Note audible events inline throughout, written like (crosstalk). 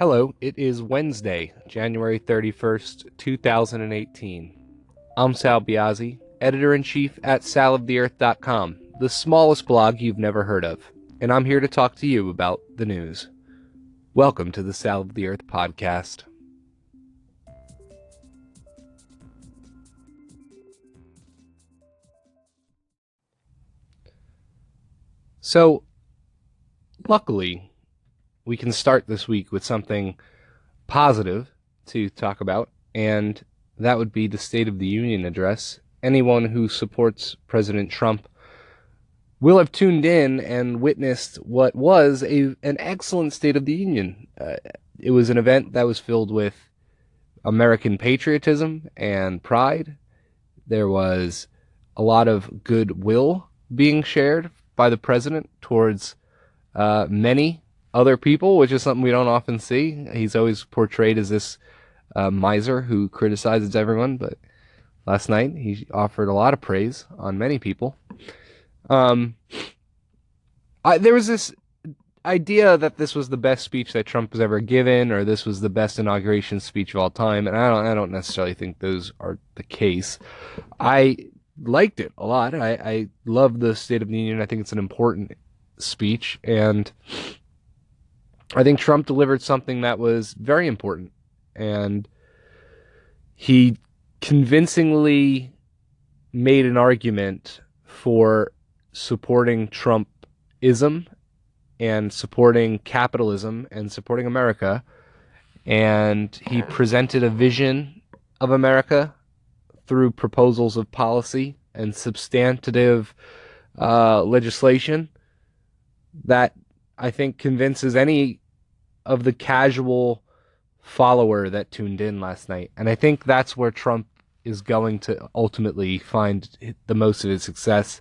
Hello, it is Wednesday, January 31st, 2018. I'm Sal Biazzi, editor in chief at saloftheearth.com, the smallest blog you've never heard of, and I'm here to talk to you about the news. Welcome to the Sal of the Earth podcast. So, luckily, we can start this week with something positive to talk about, and that would be the State of the Union address. Anyone who supports President Trump will have tuned in and witnessed what was a an excellent State of the Union. Uh, it was an event that was filled with American patriotism and pride. There was a lot of goodwill being shared by the president towards uh, many other people, which is something we don't often see. He's always portrayed as this uh, miser who criticizes everyone, but last night he offered a lot of praise on many people. Um, I, there was this idea that this was the best speech that Trump has ever given, or this was the best inauguration speech of all time, and I don't, I don't necessarily think those are the case. I liked it a lot. I, I love the State of the Union. I think it's an important speech, and I think Trump delivered something that was very important, and he convincingly made an argument for supporting Trumpism and supporting capitalism and supporting America. And he presented a vision of America through proposals of policy and substantive uh, legislation that I think convinces any of the casual follower that tuned in last night. And I think that's where Trump is going to ultimately find the most of his success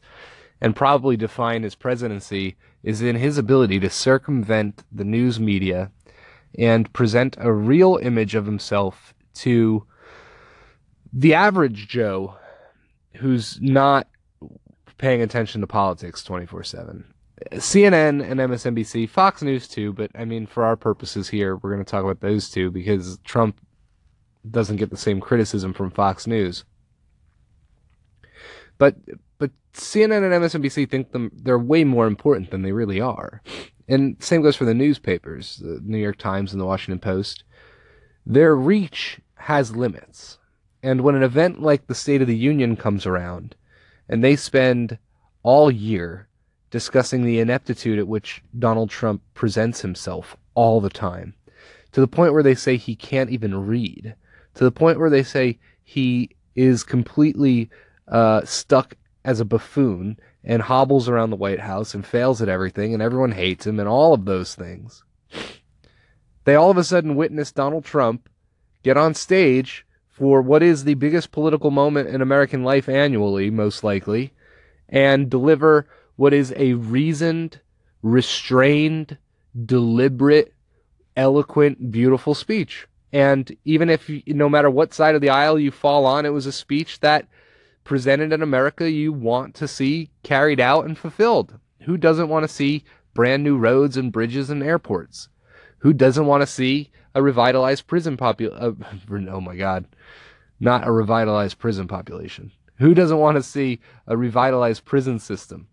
and probably define his presidency is in his ability to circumvent the news media and present a real image of himself to the average Joe who's not paying attention to politics 24 7. CNN and MSNBC, Fox News too, but I mean, for our purposes here, we're going to talk about those two because Trump doesn't get the same criticism from Fox News. But but CNN and MSNBC think them they're way more important than they really are. And same goes for the newspapers, the New York Times and the Washington Post. Their reach has limits. And when an event like the State of the Union comes around, and they spend all year discussing the ineptitude at which Donald Trump presents himself all the time, to the point where they say he can't even read, to the point where they say he is completely uh, stuck as a buffoon and hobbles around the White House and fails at everything, and everyone hates him, and all of those things. They all of a sudden witness Donald Trump get on stage for what is the biggest political moment in American life annually, most likely, and deliver what is a reasoned, restrained, deliberate, eloquent, beautiful speech. And even if, no matter what side of the aisle you fall on, it was a speech that presented an America you want to see carried out and fulfilled. Who doesn't want to see brand new roads and bridges and airports? Who doesn't want to see a revitalized prison population? Uh, (laughs) oh my God not a revitalized prison population. Who doesn't want to see a revitalized prison system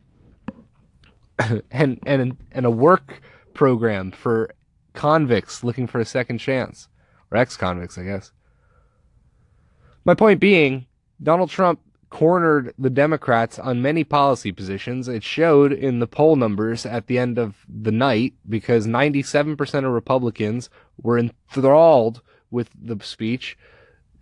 (coughs) and and and a work program for convicts looking for a second chance or ex-convicts, I guess. My point being, Donald Trump cornered the Democrats on many policy positions. It showed in the poll numbers at the end of the night because 97% of Republicans were enthralled with the speech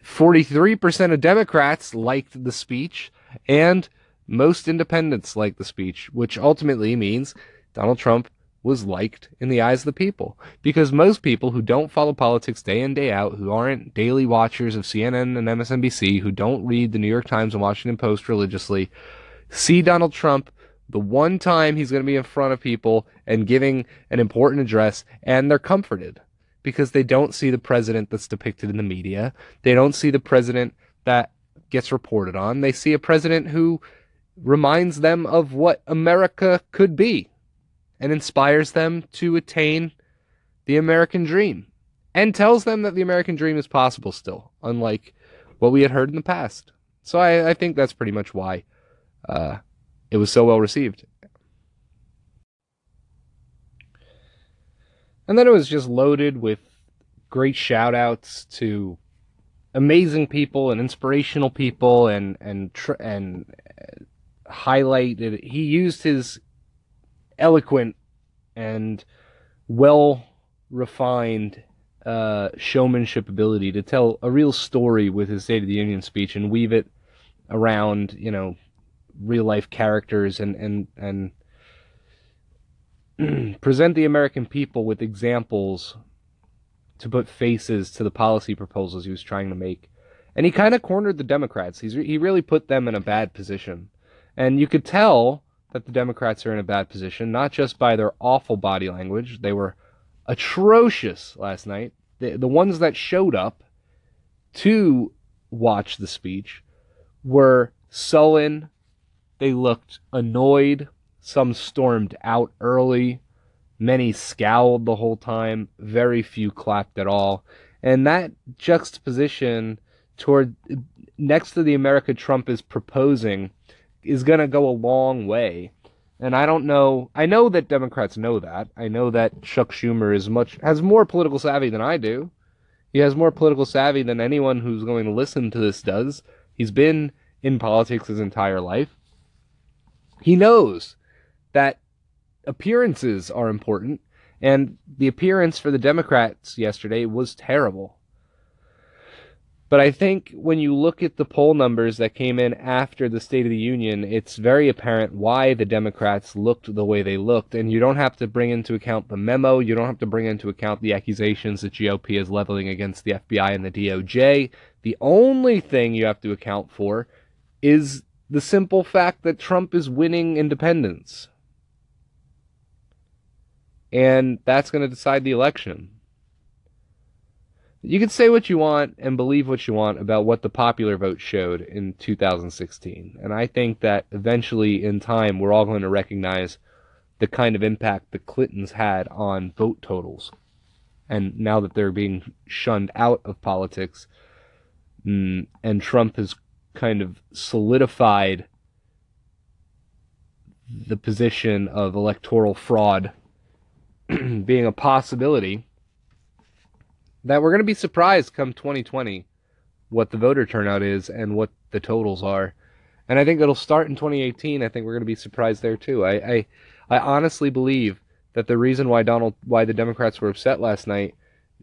43% of Democrats liked the speech, and most independents liked the speech, which ultimately means Donald Trump was liked in the eyes of the people. Because most people who don't follow politics day in, day out, who aren't daily watchers of CNN and MSNBC, who don't read the New York Times and Washington Post religiously, see Donald Trump the one time he's going to be in front of people and giving an important address, and they're comforted because they don't see the president that's depicted in the media. They don't see the president that gets reported on. They see a president who reminds them of what America could be and inspires them to attain the American dream. and tells them that the American dream is possible still, unlike what we had heard in the past. So I, I think that's pretty much why uh, it was so well received. And then it was just loaded with great shout outs to amazing people and inspirational people and and tr- and highlighted he used his eloquent and well refined uh, showmanship ability to tell a real story with his State of the Union speech and weave it around, you know, real life characters and and and (clears throat) present the American people with examples to put faces to the policy proposals he was trying to make. And he kind of cornered the Democrats. He's he really put them in a bad position. And you could tell that the Democrats are in a bad position, not just by their awful body language. They were atrocious last night. The, the ones that showed up to watch the speech were sullen. They looked annoyed. Some stormed out early. Many scowled the whole time. Very few clapped at all. And that juxtaposition toward next to the America Trump is proposing is going to go a long way. And I don't know. I know that Democrats know that. I know that Chuck Schumer is much has more political savvy than I do. He has more political savvy than anyone who's going to listen to this does. He's been in politics his entire life. He knows that appearances are important, and the appearance for the Democrats yesterday was terrible. But I think when you look at the poll numbers that came in after the State of the Union, it's very apparent why the Democrats looked the way they looked. And you don't have to bring into account the memo. You don't have to bring into account the accusations that GOP is leveling against the FBI and the DOJ. The only thing you have to account for is the simple fact that Trump is winning independents. And that's going to decide the election you can say what you want and believe what you want about what the popular vote showed in 2016. And I think that eventually in time we're all going to recognize the kind of impact the Clintons had on vote totals. And now that they're being shunned out of politics, mm, and Trump has kind of solidified the position of electoral fraud (clears throat) being a possibility that we're going to be surprised come 2020 what the voter turnout is and what the totals are. And I think it'll start in 2018. I think we're going to be surprised there too. I, I, I honestly believe that the reason why Donald, why the Democrats were upset last night,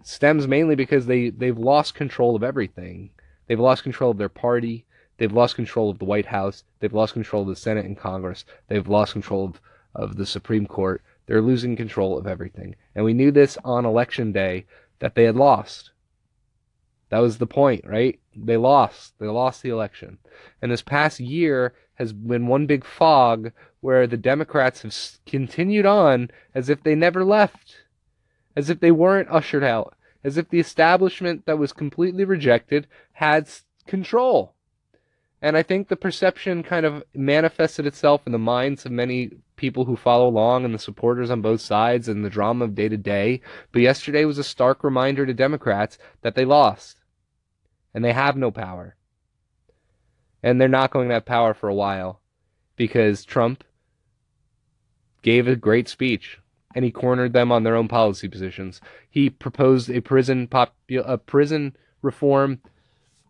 stems mainly because they they've lost control of everything. They've lost control of their party. They've lost control of the White House. They've lost control of the Senate and Congress. They've lost control of, of the Supreme Court. They're losing control of everything. And we knew this on election day that they had lost. That was the point, right? They lost. They lost the election. And this past year has been one big fog where the Democrats have continued on as if they never left, as if they weren't ushered out, as if the establishment that was completely rejected had control. And I think the perception kind of manifested itself in the minds of many people who follow along and the supporters on both sides and the drama of day to day. But yesterday was a stark reminder to Democrats that they lost. And they have no power. And they're not going to have power for a while because Trump gave a great speech and he cornered them on their own policy positions. He proposed a prison pop, a prison reform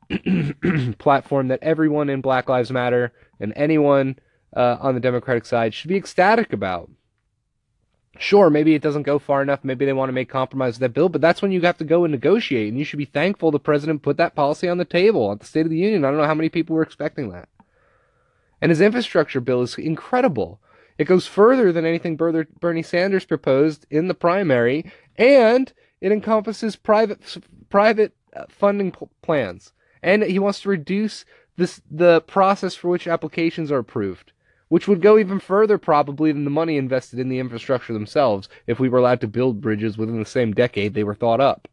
(clears throat) platform that everyone in Black Lives Matter and anyone uh, on the Democratic side should be ecstatic about. Sure, maybe it doesn't go far enough. Maybe they want to make compromise with that bill, but that's when you have to go and negotiate. And you should be thankful the president put that policy on the table at the State of the Union. I don't know how many people were expecting that. And his infrastructure bill is incredible. It goes further than anything Bernie Sanders proposed in the primary, and it encompasses private private uh, funding plans and he wants to reduce this the process for which applications are approved, which would go even further probably than the money invested in the infrastructure themselves if we were allowed to build bridges within the same decade they were thought up.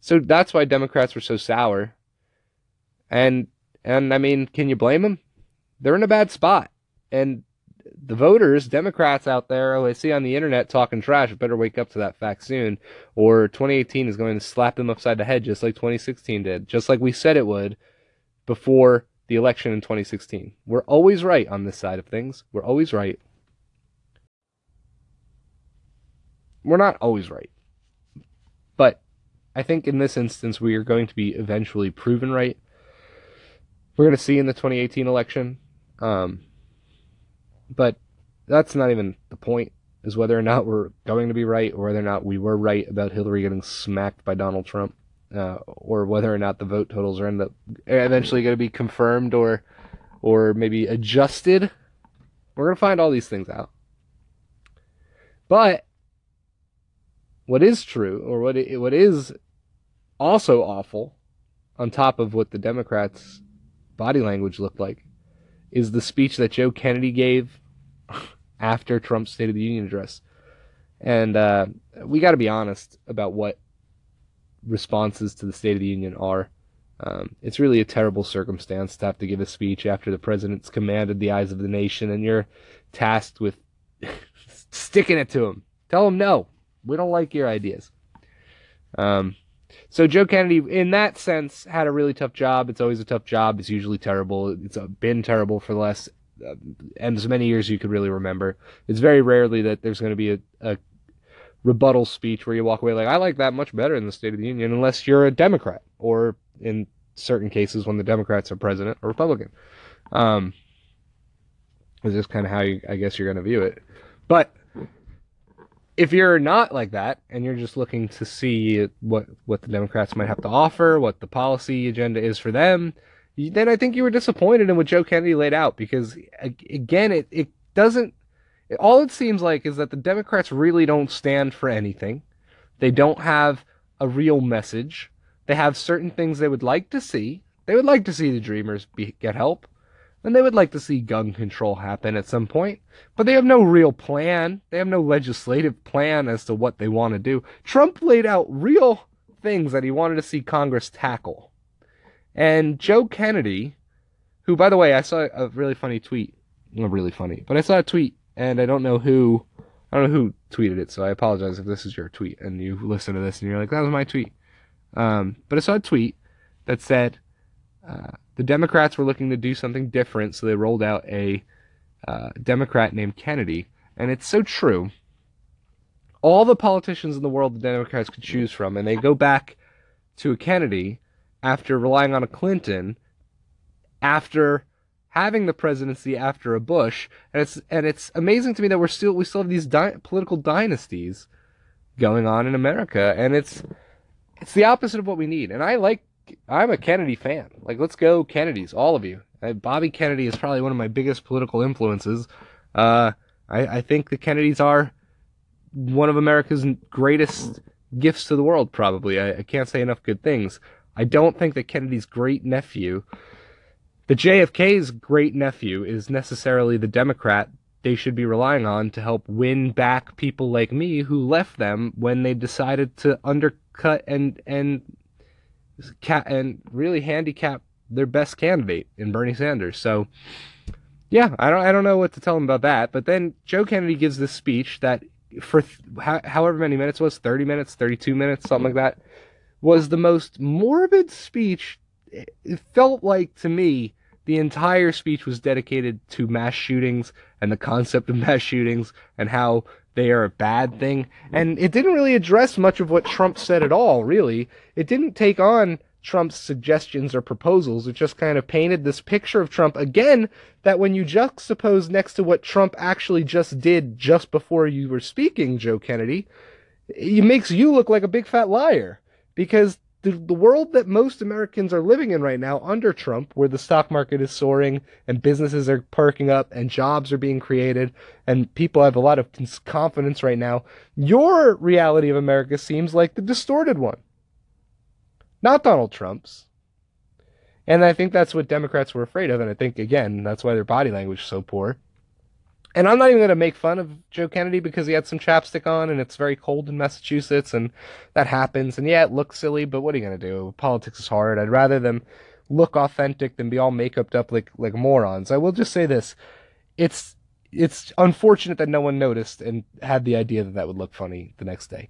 So that's why Democrats were so sour. And and I mean, can you blame them? They're in a bad spot. And the voters, Democrats out there who I see on the internet talking trash, better wake up to that fact soon, or 2018 is going to slap them upside the head just like 2016 did, just like we said it would before the election in 2016. We're always right on this side of things. We're always right. We're not always right. But I think in this instance, we are going to be eventually proven right. We're going to see in the 2018 election. Um, but that's not even the point, is whether or not we're going to be right or whether or not we were right about Hillary getting smacked by Donald Trump uh, or whether or not the vote totals are end up eventually going to be confirmed or or maybe adjusted. We're going to find all these things out. But what is true, or what it, what is also awful, on top of what the Democrats' body language looked like, is the speech that Joe Kennedy gave (laughs) after Trump's State of the Union address. And uh, we got to be honest about what responses to the State of the Union are. Um, it's really a terrible circumstance to have to give a speech after the president's commanded the eyes of the nation and you're tasked with (laughs) sticking it to him. Tell him no, we don't like your ideas. Um, so Joe Kennedy, in that sense, had a really tough job. It's always a tough job. It's usually terrible. It's been terrible for the last uh, as many years you could really remember. It's very rarely that there's going to be a, a rebuttal speech where you walk away like, I like that much better in the State of the Union, unless you're a Democrat, or in certain cases when the Democrats are president or Republican. Um, is just kind of how you, I guess you're going to view it. But if you're not like that and you're just looking to see what what the Democrats might have to offer, what the policy agenda is for them, then I think you were disappointed in what Joe Kennedy laid out because again, it it doesn't all it seems like is that the Democrats really don't stand for anything. They don't have a real message. They have certain things they would like to see. They would like to see the Dreamers be, get help. And they would like to see gun control happen at some point. But they have no real plan. They have no legislative plan as to what they want to do. Trump laid out real things that he wanted to see Congress tackle. And Joe Kennedy, who, by the way, I saw a really funny tweet. Not really funny, but I saw a tweet and I don't know who I don't know who tweeted it, so I apologize if this is your tweet and you listen to this and you're like, that was my tweet. Um, but I saw a tweet that said uh, the Democrats were looking to do something different, so they rolled out a uh, Democrat named Kennedy, and it's so true. All the politicians in the world the Democrats could choose from, and they go back to a Kennedy after relying on a Clinton after having the presidency after a Bush, and it's and it's amazing to me that we're still we still have these di- political dynasties going on in America, and it's it's the opposite of what we need. And I like I'm a Kennedy fan. Like let's go Kennedys, all of you. Uh, Bobby Kennedy is probably one of my biggest political influences. Uh, I, I think the Kennedys are one of America's greatest gifts to the world. Probably I, I can't say enough good things. I don't think that Kennedy's great nephew the JFK's great nephew is necessarily the Democrat they should be relying on to help win back people like me who left them when they decided to undercut and and and really handicap their best candidate in Bernie Sanders. So yeah, I don't I don't know what to tell them about that. But then Joe Kennedy gives this speech that for th- however many minutes was 30 minutes, 32 minutes, something like that was the most morbid speech it felt like to me the entire speech was dedicated to mass shootings and the concept of mass shootings and how they are a bad thing. And it didn't really address much of what Trump said at all, really. It didn't take on Trump's suggestions or proposals. It just kind of painted this picture of Trump again that when you juxtapose next to what Trump actually just did just before you were speaking, Joe Kennedy, it makes you look like a big fat liar. Because the, the world that most Americans are living in right now under Trump, where the stock market is soaring and businesses are perking up and jobs are being created and people have a lot of confidence right now, your reality of America seems like the distorted one, not Donald Trump's. And I think that's what Democrats were afraid of. And I think, again, that's why their body language is so poor. And I'm not even going to make fun of Joe Kennedy because he had some chapstick on and it's very cold in Massachusetts and that happens. And yeah, it looks silly, but what are you going to do? Politics is hard. I'd rather them look authentic than be all makeuped up like, like morons. I will just say this. It's it's unfortunate that no one noticed and had the idea that that would look funny the next day.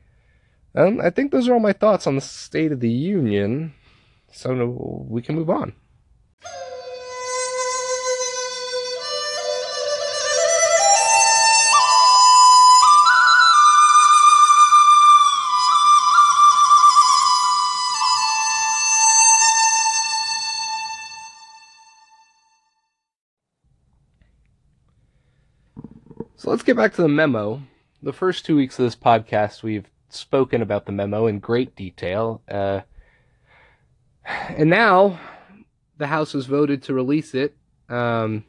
Um, I think those are all my thoughts on the State of the Union. So we can move on. Get back to the memo. The first two weeks of this podcast, we've spoken about the memo in great detail. Uh, and now the House has voted to release it um,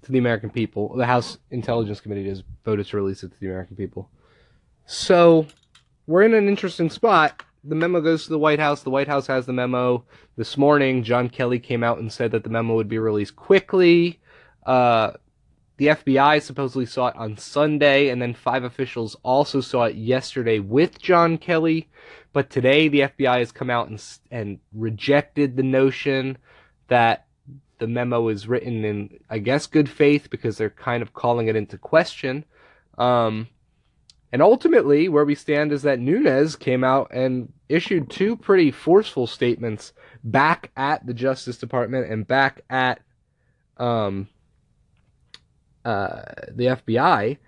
to the American people. The House Intelligence Committee has voted to release it to the American people. So we're in an interesting spot. The memo goes to the White House. The White House has the memo. This morning, John Kelly came out and said that the memo would be released quickly. Uh, the FBI supposedly saw it on Sunday, and then five officials also saw it yesterday with John Kelly. But today, the FBI has come out and, and rejected the notion that the memo is written in, I guess, good faith because they're kind of calling it into question. Um, and ultimately, where we stand is that Nunes came out and issued two pretty forceful statements back at the Justice Department and back at um, uh, the FBI,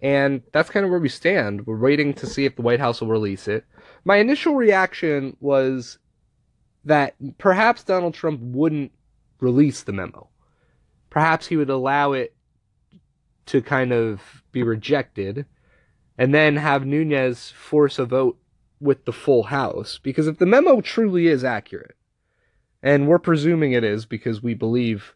and that's kind of where we stand. We're waiting to see if the White House will release it. My initial reaction was that perhaps Donald Trump wouldn't release the memo. Perhaps he would allow it to kind of be rejected and then have Nunes force a vote with the full House. Because if the memo truly is accurate, and we're presuming it is because we believe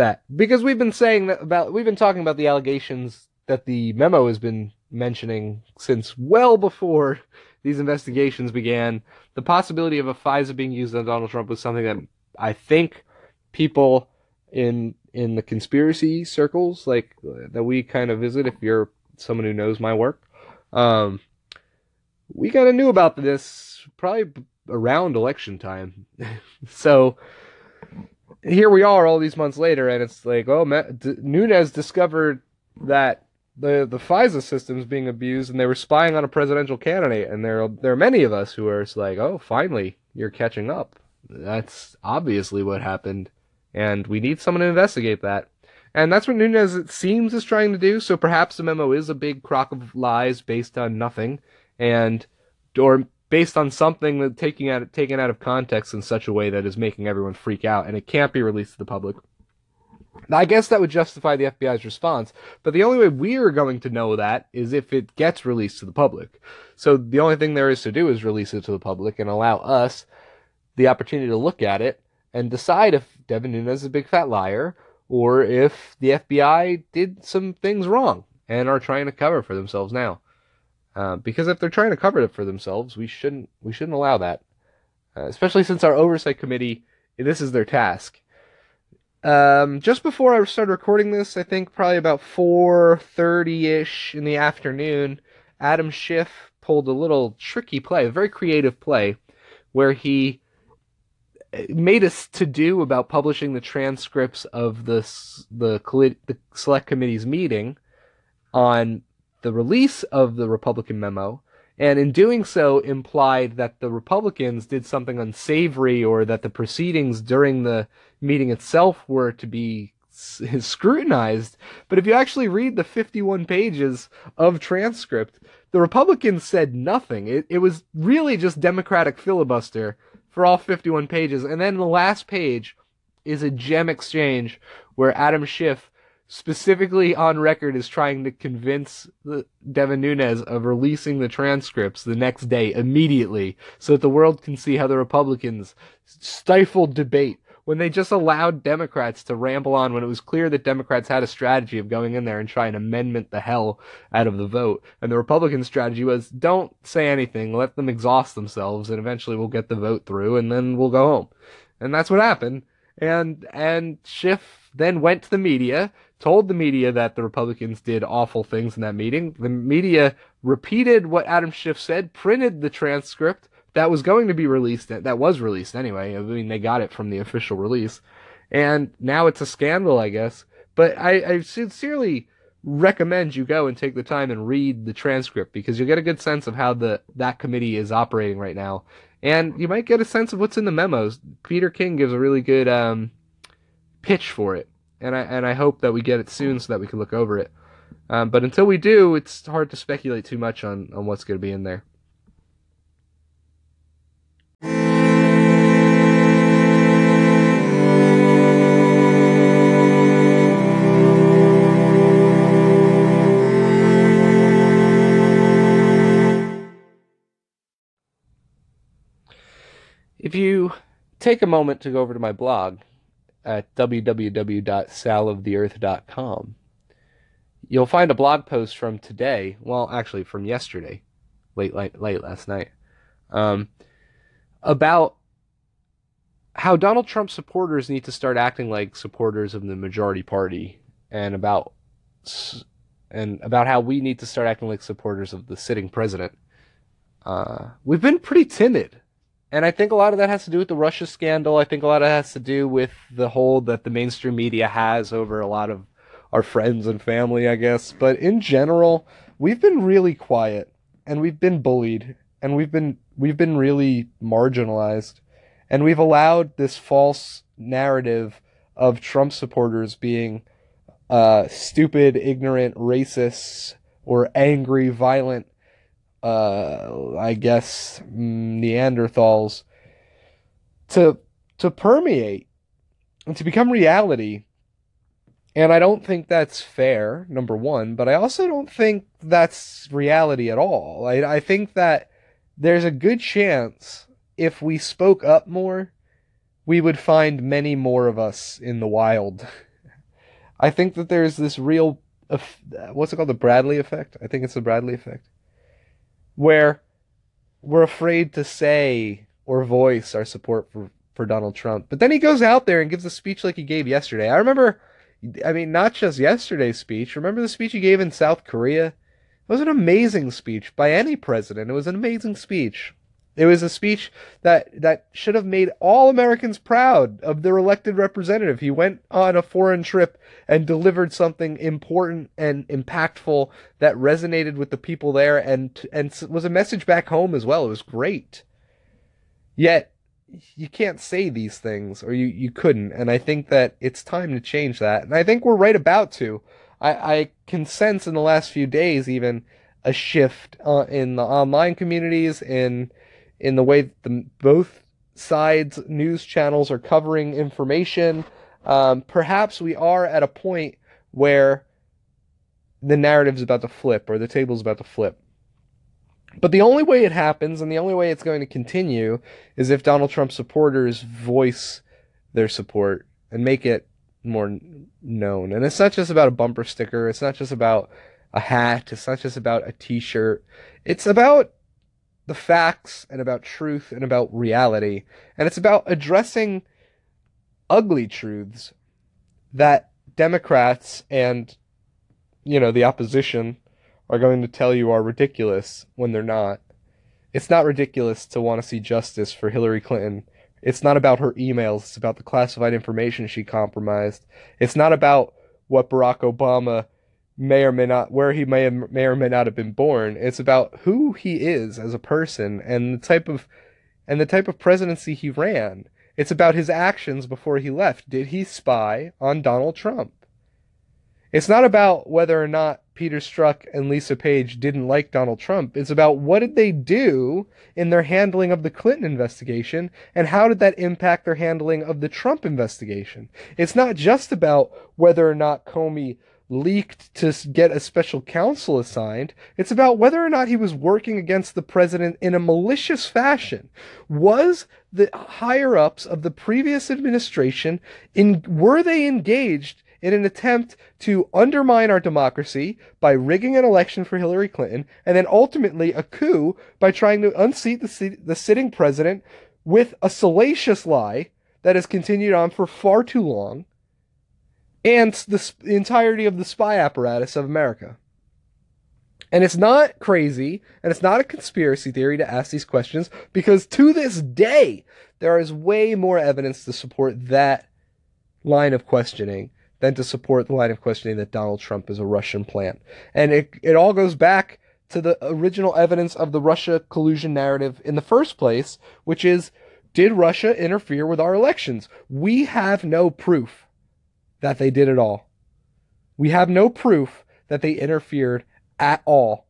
that because we've been saying that about we've been talking about the allegations that the memo has been mentioning since well before (laughs) these investigations began. The possibility of a FISA being used on Donald Trump was something that I think people in in the conspiracy circles like that we kind of visit if you're someone who knows my work um, we kind of knew about this probably around election time (laughs) so here we are all these months later, and it's like, oh, D- Nunes discovered that the the FISA system is being abused, and they were spying on a presidential candidate. And there there are many of us who are like, oh, finally, you're catching up. That's obviously what happened, and we need someone to investigate that. And that's what Nunes, it seems, is trying to do. So perhaps the memo is a big crock of lies based on nothing, and or based on something that taking out taken out of context in such a way that is making everyone freak out, and it can't be released to the public. Now, I guess that would justify the FBI's response, but the only way we're going to know that is if it gets released to the public. So the only thing there is to do is release it to the public and allow us the opportunity to look at it and decide if Devin Nunes is a big fat liar or if the FBI did some things wrong and are trying to cover for themselves now. Uh, because if they're trying to cover it for themselves, we shouldn't we shouldn't allow that. Uh, especially since our oversight committee, this is their task. Um, just before I started recording this, I think probably about 4:30 ish in the afternoon, Adam Schiff pulled a little tricky play, a very creative play, where he uh, made us to do about publishing the transcripts of the the, the select committee's meeting on the release of the Republican memo, and in doing so implied that the Republicans did something unsavory or that the proceedings during the meeting itself were to be (laughs) scrutinized. But if you actually read the 51 pages of transcript, the Republicans said nothing. It, it was really just Democratic filibuster for all 51 pages. And then the last page is a gem exchange where Adam Schiff specifically on record is trying to convince Devin Nunes of releasing the transcripts the next day immediately so that the world can see how the Republicans stifled debate when they just allowed Democrats to ramble on when it was clear that Democrats had a strategy of going in there and trying to amendment the hell out of the vote. And the Republican strategy was don't say anything, let them exhaust themselves, and eventually we'll get the vote through and then we'll go home. And that's what happened. And and Schiff then went to the media told the media that the Republicans did awful things in that meeting. The media repeated what Adam Schiff said, printed the transcript that was going to be released, that was released anyway. I mean, they got it from the official release. And now it's a scandal, I guess. But I, I sincerely recommend you go and take the time and read the transcript because you'll get a good sense of how the that committee is operating right now, and you might get a sense of what's in the memos. Peter King gives a really good um, pitch for it, and I and I hope that we get it soon so that we can look over it. Um, but until we do, it's hard to speculate too much on on what's going to be in there. If you take a moment to go over to my blog at www.saloftheearth.com, you'll find a blog post from today, well, actually from yesterday, late late, late last night, um, about how Donald Trump supporters need to start acting like supporters of the majority party, and about and about how we need to start acting like supporters of the sitting president. Uh, we've been pretty timid and I think a lot of that has to do with the Russia scandal. I think a lot of that has to do with the hold that the mainstream media has over a lot of our friends and family, I guess. But in general, we've been really quiet and we've been bullied and we've been we've been really marginalized and we've allowed this false narrative of Trump supporters being uh, stupid, ignorant, racist, or angry, violent uh, I guess Neanderthals to to permeate and to become reality. And I don't think that's fair, number one, but I also don't think that's reality at all. I, I think that there's a good chance if we spoke up more, we would find many more of us in the wild. (laughs) I think that there's this real, what's it called, the Bradley effect? I think it's the Bradley effect where we're afraid to say or voice our support for, for Donald Trump. But then he goes out there and gives a speech like he gave yesterday. I remember, I mean, not just yesterday's speech. Remember the speech he gave in South Korea? It was an amazing speech by any president. It was an amazing speech. It was a speech that that should have made all Americans proud of their elected representative. He went on a foreign trip and delivered something important and impactful that resonated with the people there and and was a message back home as well. It was great. Yet you can't say these things or you, you couldn't and I think that it's time to change that. And I think we're right about to. I, I can sense in the last few days even a shift uh, in the online communities in in the way the, both sides news channels are covering information. Um, perhaps we are at a point where the narrative's about to flip or the table's about to flip. But the only way it happens and the only way it's going to continue is if Donald Trump supporters voice their support and make it more known. And it's not just about a bumper sticker, it's not just about a hat, it's not just about a t shirt. It's about the facts and about truth and about reality. And it's about addressing ugly truths that Democrats and, you know, the opposition are going to tell you are ridiculous when they're not. It's not ridiculous to want to see justice for Hillary Clinton. It's not about her emails, it's about the classified information she compromised. It's not about what Barack Obama may or may not where he may have, may or may not have been born. It's about who he is as a person and the type of and the type of presidency he ran. It's about his actions before he left. Did he spy on Donald Trump? It's not about whether or not Peter Strzok and Lisa Page didn't like Donald Trump. It's about what did they do in their handling of the Clinton investigation and how did that impact their handling of the Trump investigation. It's not just about whether or not Comey leaked to get a special counsel assigned. It's about whether or not he was working against the president in a malicious fashion. Was the higher ups of the previous administration in were they engaged in an attempt to undermine our democracy by rigging an election for Hillary Clinton and then ultimately a coup by trying to unseat the, the sitting president with a salacious lie that has continued on for far too long and the entirety of the spy apparatus of America. And it's not crazy and it's not a conspiracy theory to ask these questions because to this day, there is way more evidence to support that line of questioning than to support the line of questioning that Donald Trump is a Russian plant. And it, it all goes back to the original evidence of the Russia collusion narrative in the first place, which is did Russia interfere with our elections? We have no proof that they did it all. We have no proof that they interfered at all.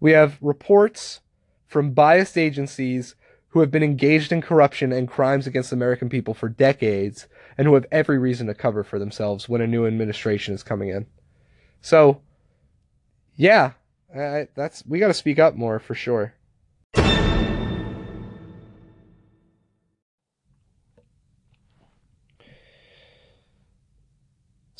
We have reports from biased agencies who have been engaged in corruption and crimes against American people for decades and who have every reason to cover for themselves when a new administration is coming in. So, yeah, I, that's we got to speak up more for sure.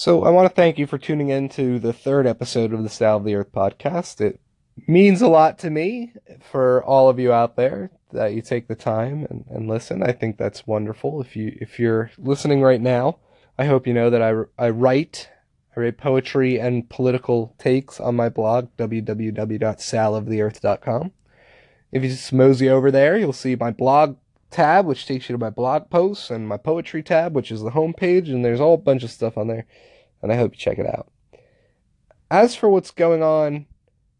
So I want to thank you for tuning in to the third episode of the Sal of the Earth podcast. It means a lot to me for all of you out there that you take the time and, and listen. I think that's wonderful. If you if you're listening right now, I hope you know that I, I write I write poetry and political takes on my blog www.saloftheearth.com. If you just mosey over there, you'll see my blog tab, which takes you to my blog posts, and my poetry tab, which is the homepage, and there's a bunch of stuff on there and I hope you check it out. As for what's going on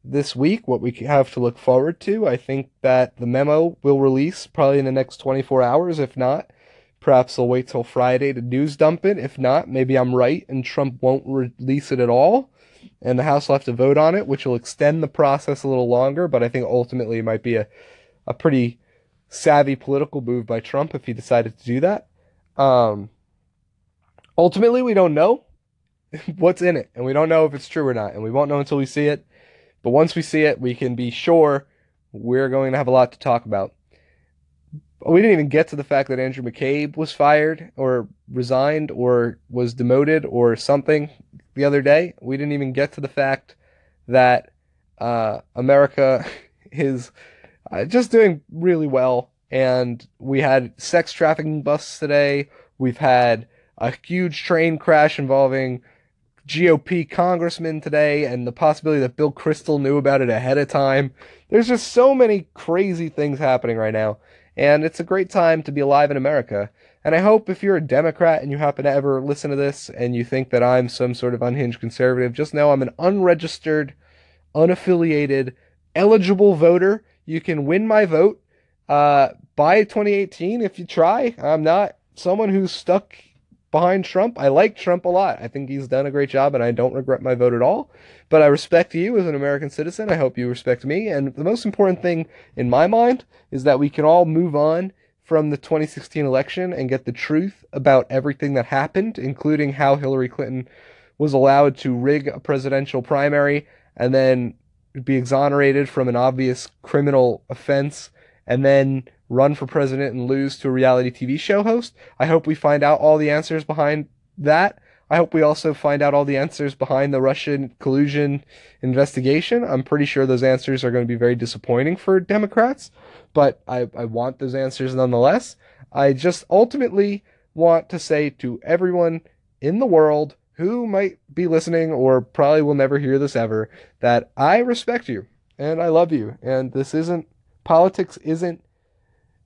this week, what we have to look forward to, I think that the memo will release probably in the next 24 hours. If not, perhaps they'll wait till Friday to news dump it. If not, maybe I'm right and Trump won't release it at all. And the House will have to vote on it, which will extend the process a little longer. But I think ultimately it might be a, a pretty savvy political move by Trump if he decided to do that. Um, ultimately, we don't know. (laughs) what's in it, and we don't know if it's true or not, and we won't know until we see it. But once we see it, we can be sure we're going to have a lot to talk about. We didn't even get to the fact that Andrew McCabe was fired or resigned or was demoted or something the other day. We didn't even get to the fact that uh, America (laughs) is uh, just doing really well. And we had sex trafficking busts today. We've had a huge train crash involving GOP congressman today and the possibility that Bill Kristol knew about it ahead of time. There's just so many crazy things happening right now. And it's a great time to be alive in America. And I hope if you're a Democrat and you happen to ever listen to this and you think that I'm some sort of unhinged conservative, just know I'm an unregistered, unaffiliated, eligible voter. You can win my vote uh, by 2018 if you try. I'm not someone who's stuck behind Trump. I like Trump a lot. I think he's done a great job and I don't regret my vote at all. But I respect you as an American citizen. I hope you respect me. And the most important thing in my mind is that we can all move on from the 2016 election and get the truth about everything that happened, including how Hillary Clinton was allowed to rig a presidential primary and then be exonerated from an obvious criminal offense and then run for president and lose to a reality TV show host. I hope we find out all the answers behind that. I hope we also find out all the answers behind the Russian collusion investigation. I'm pretty sure those answers are going to be very disappointing for Democrats, but I, I want those answers nonetheless. I just ultimately want to say to everyone in the world who might be listening or probably will never hear this ever that I respect you and I love you. And this isn't, politics isn't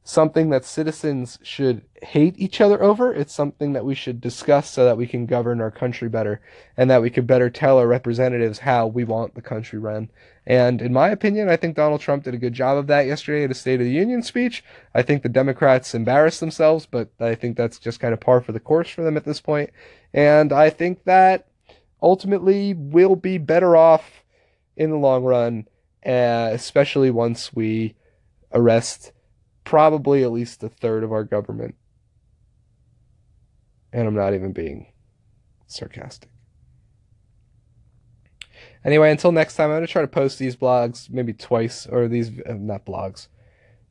something that citizens should hate each other over. It's something that we should discuss so that we can govern our country better and that we could better tell our representatives how we want the country run. And in my opinion, I think Donald Trump did a good job of that yesterday at a State of the Union speech. I think the Democrats embarrassed themselves, but I think that's just kind of par for the course for them at this point. And I think that ultimately we'll be better off in the long run, uh, especially once we arrest probably at least a third of our government. And I'm not even being sarcastic. Anyway, until next time, I'm going to try to post these blogs maybe twice, or these, uh, not blogs,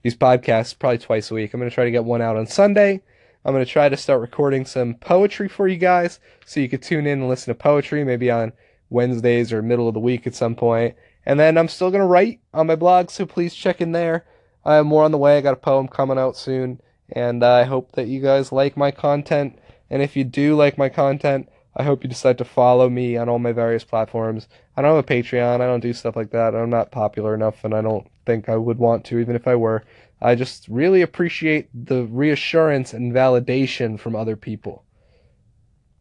these podcasts probably twice a week. I'm going to try to get one out on Sunday. I'm going to try to start recording some poetry for you guys so you could tune in and listen to poetry maybe on Wednesdays or middle of the week at some point. And then I'm still going to write on my blog, so please check in there. I have more on the way. I got a poem coming out soon, and I hope that you guys like my content. And if you do like my content, I hope you decide to follow me on all my various platforms. I don't have a Patreon. I don't do stuff like that. I'm not popular enough, and I don't think I would want to, even if I were. I just really appreciate the reassurance and validation from other people.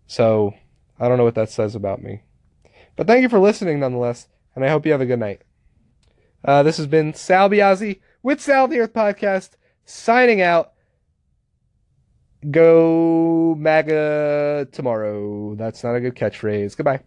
So I don't know what that says about me. But thank you for listening nonetheless, and I hope you have a good night. Uh, this has been Sal Biazzi with Sal the Earth Podcast, signing out. Go MAGA tomorrow. That's not a good catchphrase. Goodbye.